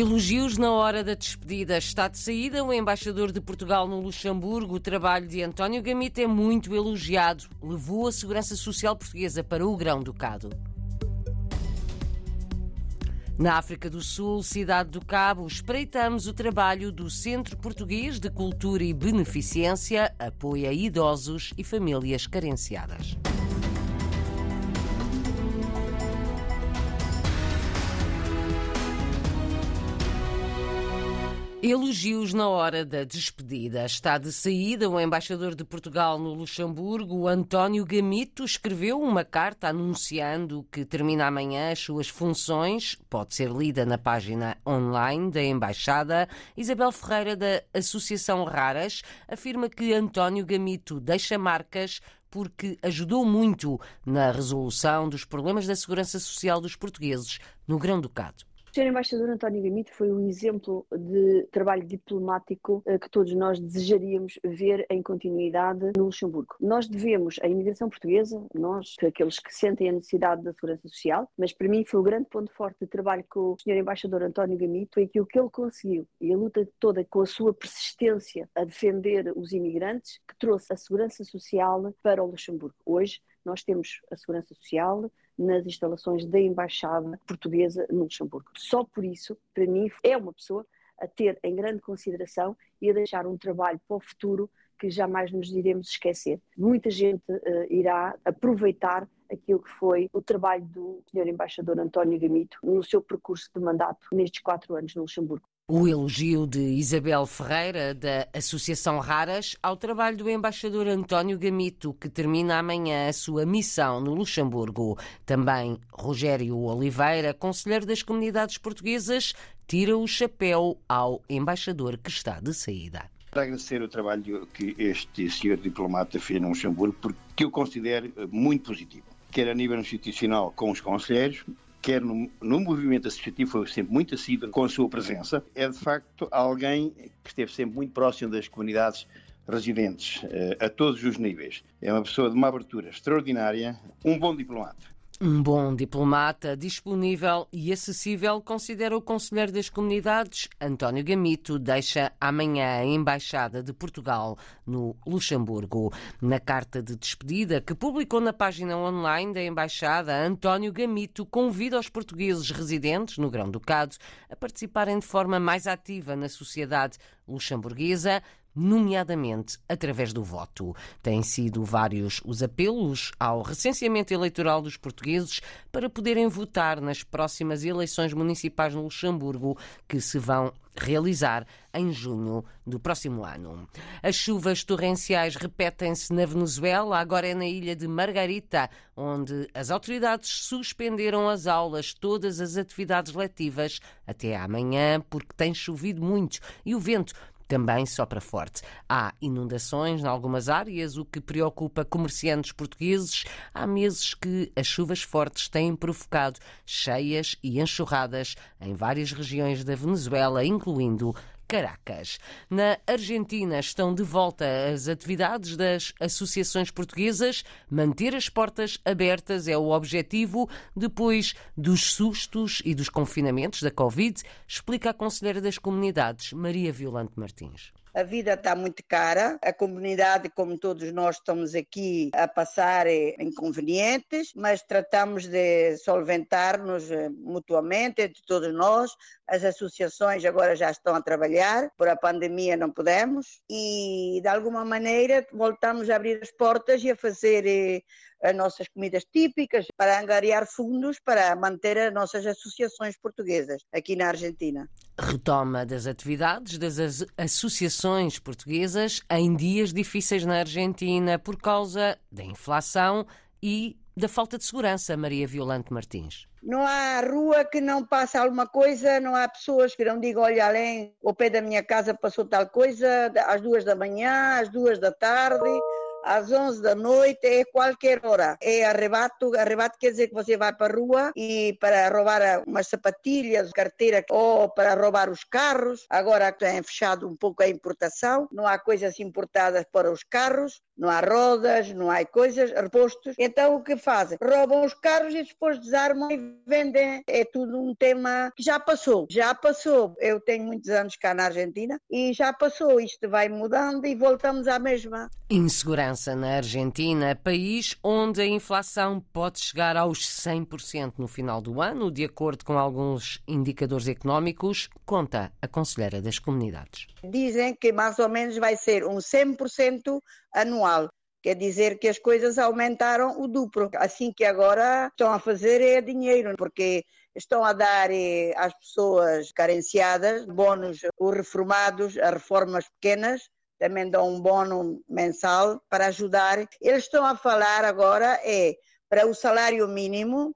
Elogios na hora da despedida. Está de saída o embaixador de Portugal no Luxemburgo. O trabalho de António Gamita é muito elogiado. Levou a segurança social portuguesa para o grão-ducado. Na África do Sul, cidade do Cabo, espreitamos o trabalho do Centro Português de Cultura e Beneficência, apoia idosos e famílias carenciadas. Elogios na hora da despedida. Está de saída o embaixador de Portugal no Luxemburgo, António Gamito, escreveu uma carta anunciando que termina amanhã as suas funções. Pode ser lida na página online da embaixada. Isabel Ferreira, da Associação Raras, afirma que António Gamito deixa marcas porque ajudou muito na resolução dos problemas da segurança social dos portugueses no Grão-Ducado. O Sr. Embaixador António Gamito foi um exemplo de trabalho diplomático eh, que todos nós desejaríamos ver em continuidade no Luxemburgo. Nós devemos à imigração portuguesa, nós, aqueles que sentem a necessidade da segurança social, mas para mim foi o grande ponto forte de trabalho com o Sr. Embaixador António Gamito, foi aquilo que ele conseguiu e a luta toda com a sua persistência a defender os imigrantes que trouxe a segurança social para o Luxemburgo. Hoje nós temos a segurança social, nas instalações da Embaixada Portuguesa no Luxemburgo. Só por isso, para mim, é uma pessoa a ter em grande consideração e a deixar um trabalho para o futuro que jamais nos iremos esquecer. Muita gente uh, irá aproveitar aquilo que foi o trabalho do Sr. Embaixador António Gamito no seu percurso de mandato nestes quatro anos no Luxemburgo. O elogio de Isabel Ferreira, da Associação Raras, ao trabalho do embaixador António Gamito, que termina amanhã a sua missão no Luxemburgo. Também Rogério Oliveira, conselheiro das comunidades portuguesas, tira o chapéu ao embaixador que está de saída. Para agradecer o trabalho que este senhor diplomata fez no Luxemburgo, porque eu considero muito positivo, quer a nível institucional com os conselheiros, quer no, no, movimento associativo, foi sempre muito assíduo com a sua presença. É, de facto, alguém que esteve sempre muito próximo das comunidades residentes, eh, a todos os níveis. É uma pessoa de uma abertura extraordinária, um bom diplomata. Um bom diplomata, disponível e acessível, considera o Conselheiro das Comunidades, António Gamito, deixa amanhã a Embaixada de Portugal no Luxemburgo. Na carta de despedida que publicou na página online da Embaixada, António Gamito convida os portugueses residentes no Grão-Ducado a participarem de forma mais ativa na sociedade luxemburguesa, nomeadamente através do voto. Têm sido vários os apelos ao recenseamento eleitoral dos portugueses para poderem votar nas próximas eleições municipais no Luxemburgo, que se vão realizar em junho do próximo ano. As chuvas torrenciais repetem-se na Venezuela, agora é na ilha de Margarita, onde as autoridades suspenderam as aulas, todas as atividades letivas até amanhã, porque tem chovido muito e o vento também sopra forte. Há inundações em algumas áreas, o que preocupa comerciantes portugueses. Há meses que as chuvas fortes têm provocado cheias e enxurradas em várias regiões da Venezuela, incluindo Caracas. Na Argentina estão de volta as atividades das associações portuguesas. Manter as portas abertas é o objetivo depois dos sustos e dos confinamentos da Covid, explica a Conselheira das Comunidades, Maria Violante Martins. A vida está muito cara, a comunidade, como todos nós estamos aqui a passar é inconvenientes, mas tratamos de solventar-nos eh, mutuamente, entre todos nós. As associações agora já estão a trabalhar, por a pandemia não podemos, e de alguma maneira voltamos a abrir as portas e a fazer eh, as nossas comidas típicas, para angariar fundos para manter as nossas associações portuguesas aqui na Argentina. Retoma das atividades das associações portuguesas em dias difíceis na Argentina por causa da inflação e da falta de segurança, Maria Violante Martins. Não há rua que não passa alguma coisa, não há pessoas que não digam, olha, além, ao pé da minha casa passou tal coisa, às duas da manhã, às duas da tarde, às 11 da noite, é qualquer hora. É arrebato, arrebato quer dizer que você vai para a rua e para roubar umas sapatilhas, carteira ou para roubar os carros. Agora tem fechado um pouco a importação, não há coisas importadas para os carros, não há rodas, não há coisas, repostos. Então o que fazem? Roubam os carros e depois desarmam e vendem. É tudo um tema que já passou, já passou. Eu tenho muitos anos cá na Argentina e já passou. Isto vai mudando e voltamos à mesma. Insegurança na Argentina, país onde a inflação pode chegar aos 100% no final do ano, de acordo com alguns indicadores económicos, conta a Conselheira das Comunidades. Dizem que mais ou menos vai ser um 100% anual. Quer dizer que as coisas aumentaram o duplo. Assim que agora estão a fazer é dinheiro, porque estão a dar eh, às pessoas carenciadas bónus, os reformados, as reformas pequenas, também dão um bónus mensal para ajudar. Eles estão a falar agora é para o salário mínimo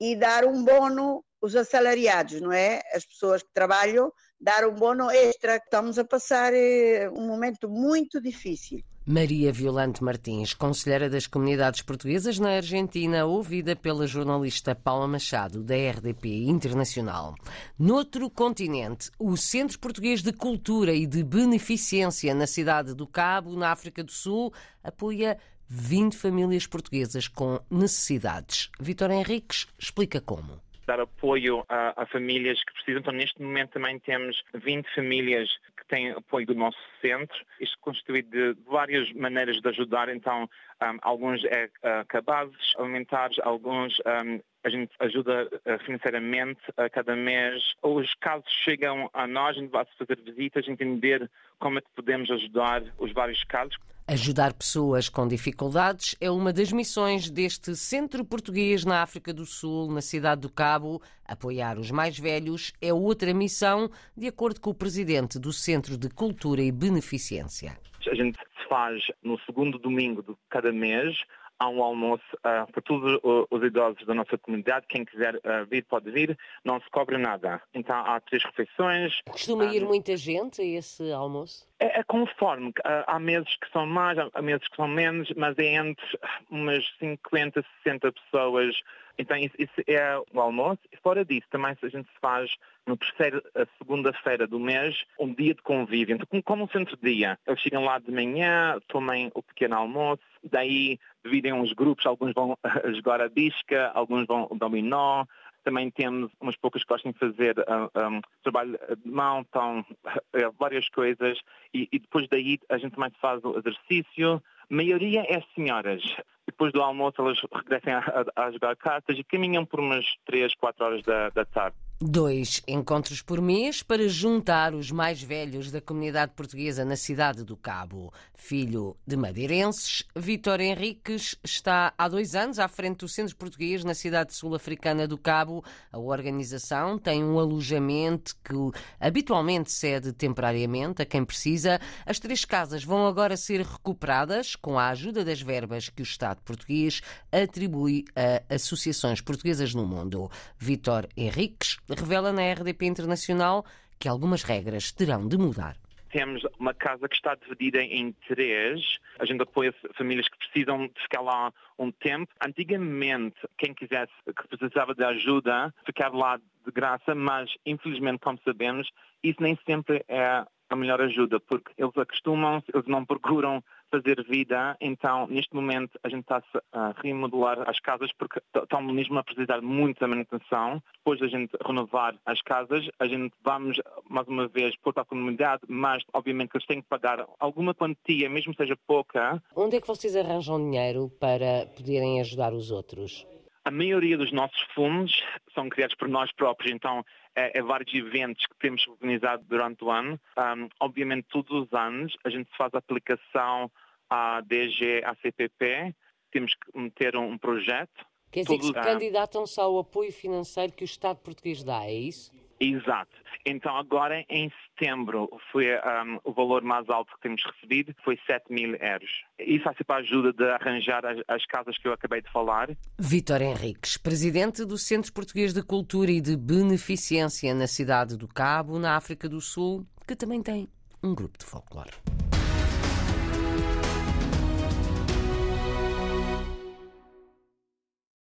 e dar um bónus os assalariados, não é? As pessoas que trabalham, dar um bónus extra. Estamos a passar eh, um momento muito difícil. Maria Violante Martins, conselheira das comunidades portuguesas na Argentina, ouvida pela jornalista Paula Machado, da RDP Internacional. Noutro continente, o Centro Português de Cultura e de Beneficência na cidade do Cabo, na África do Sul, apoia 20 famílias portuguesas com necessidades. Vitor Henriques explica como dar apoio a, a, famílias que precisam. Então, neste momento também temos 20 famílias que têm apoio do nosso centro. Isto constituído de várias maneiras de ajudar. Então, um, alguns é uh, cabazes alimentares, alguns um, a gente ajuda uh, financeiramente a cada mês. Os casos chegam a nós, a gente vai fazer visitas, entender como é que podemos ajudar os vários casos. Ajudar pessoas com dificuldades é uma das missões deste Centro Português na África do Sul, na cidade do Cabo. Apoiar os mais velhos é outra missão, de acordo com o presidente do Centro de Cultura e Beneficência. A gente faz no segundo domingo de cada mês há um almoço uh, para todos os idosos da nossa comunidade. Quem quiser uh, vir, pode vir, não se cobra nada. Então há três refeições. Costuma ir muita gente a esse almoço? É, é conforme. Uh, há meses que são mais, há meses que são menos, mas é entre umas 50, 60 pessoas. Então isso, isso é o almoço. E fora disso, também a gente faz no terceiro, a segunda-feira do mês, um dia de convívio. Então, como um centro-dia. Eles chegam lá de manhã, tomem o pequeno almoço, daí dividem os grupos, alguns vão jogar a bisca, alguns vão dominó, também temos umas poucas que gostam de fazer um, ah, um, trabalho de mão, então, várias coisas. E, e, depois daí a gente também faz o exercício. A maioria é senhoras. Depois do almoço elas regressam a, a, a jogar cartas e caminham por umas 3, 4 horas da, da tarde. Dois encontros por mês para juntar os mais velhos da comunidade portuguesa na cidade do Cabo. Filho de madeirenses, Vítor Henriques está há dois anos à frente do Centro Português na cidade sul-africana do Cabo. A organização tem um alojamento que habitualmente cede temporariamente a quem precisa. As três casas vão agora ser recuperadas com a ajuda das verbas que o Estado português atribui a associações portuguesas no mundo. Vítor Henriques revela na RDP Internacional que algumas regras terão de mudar temos uma casa que está dividida em três. A gente apoia famílias que precisam de ficar lá um tempo. Antigamente, quem quisesse, que precisava de ajuda, ficar lá de graça, mas infelizmente, como sabemos, isso nem sempre é a melhor ajuda, porque eles acostumam-se, eles não procuram fazer vida, então neste momento a gente está a remodelar as casas porque estão mesmo a precisar muito da manutenção. Depois da gente renovar as casas, a gente vamos mais uma vez pôr para a comunidade, mas obviamente que eles têm que pagar alguma quantia, mesmo seja pouca. Onde é que vocês arranjam dinheiro para poderem ajudar os outros? A maioria dos nossos fundos são criados por nós próprios, então é, é vários eventos que temos organizado durante o ano. Um, obviamente, todos os anos a gente faz a aplicação à DG, à CPP, temos que meter um, projeto. Quer dizer, que candidatam-se ao apoio financeiro que o Estado português dá, é isso? Exato. Então, agora em setembro foi um, o valor mais alto que temos recebido, foi 7 mil euros. Isso vai ser para a ajuda de arranjar as, as casas que eu acabei de falar. Vítor Henriques, presidente do Centro Português de Cultura e de Beneficência na cidade do Cabo, na África do Sul, que também tem um grupo de folclore.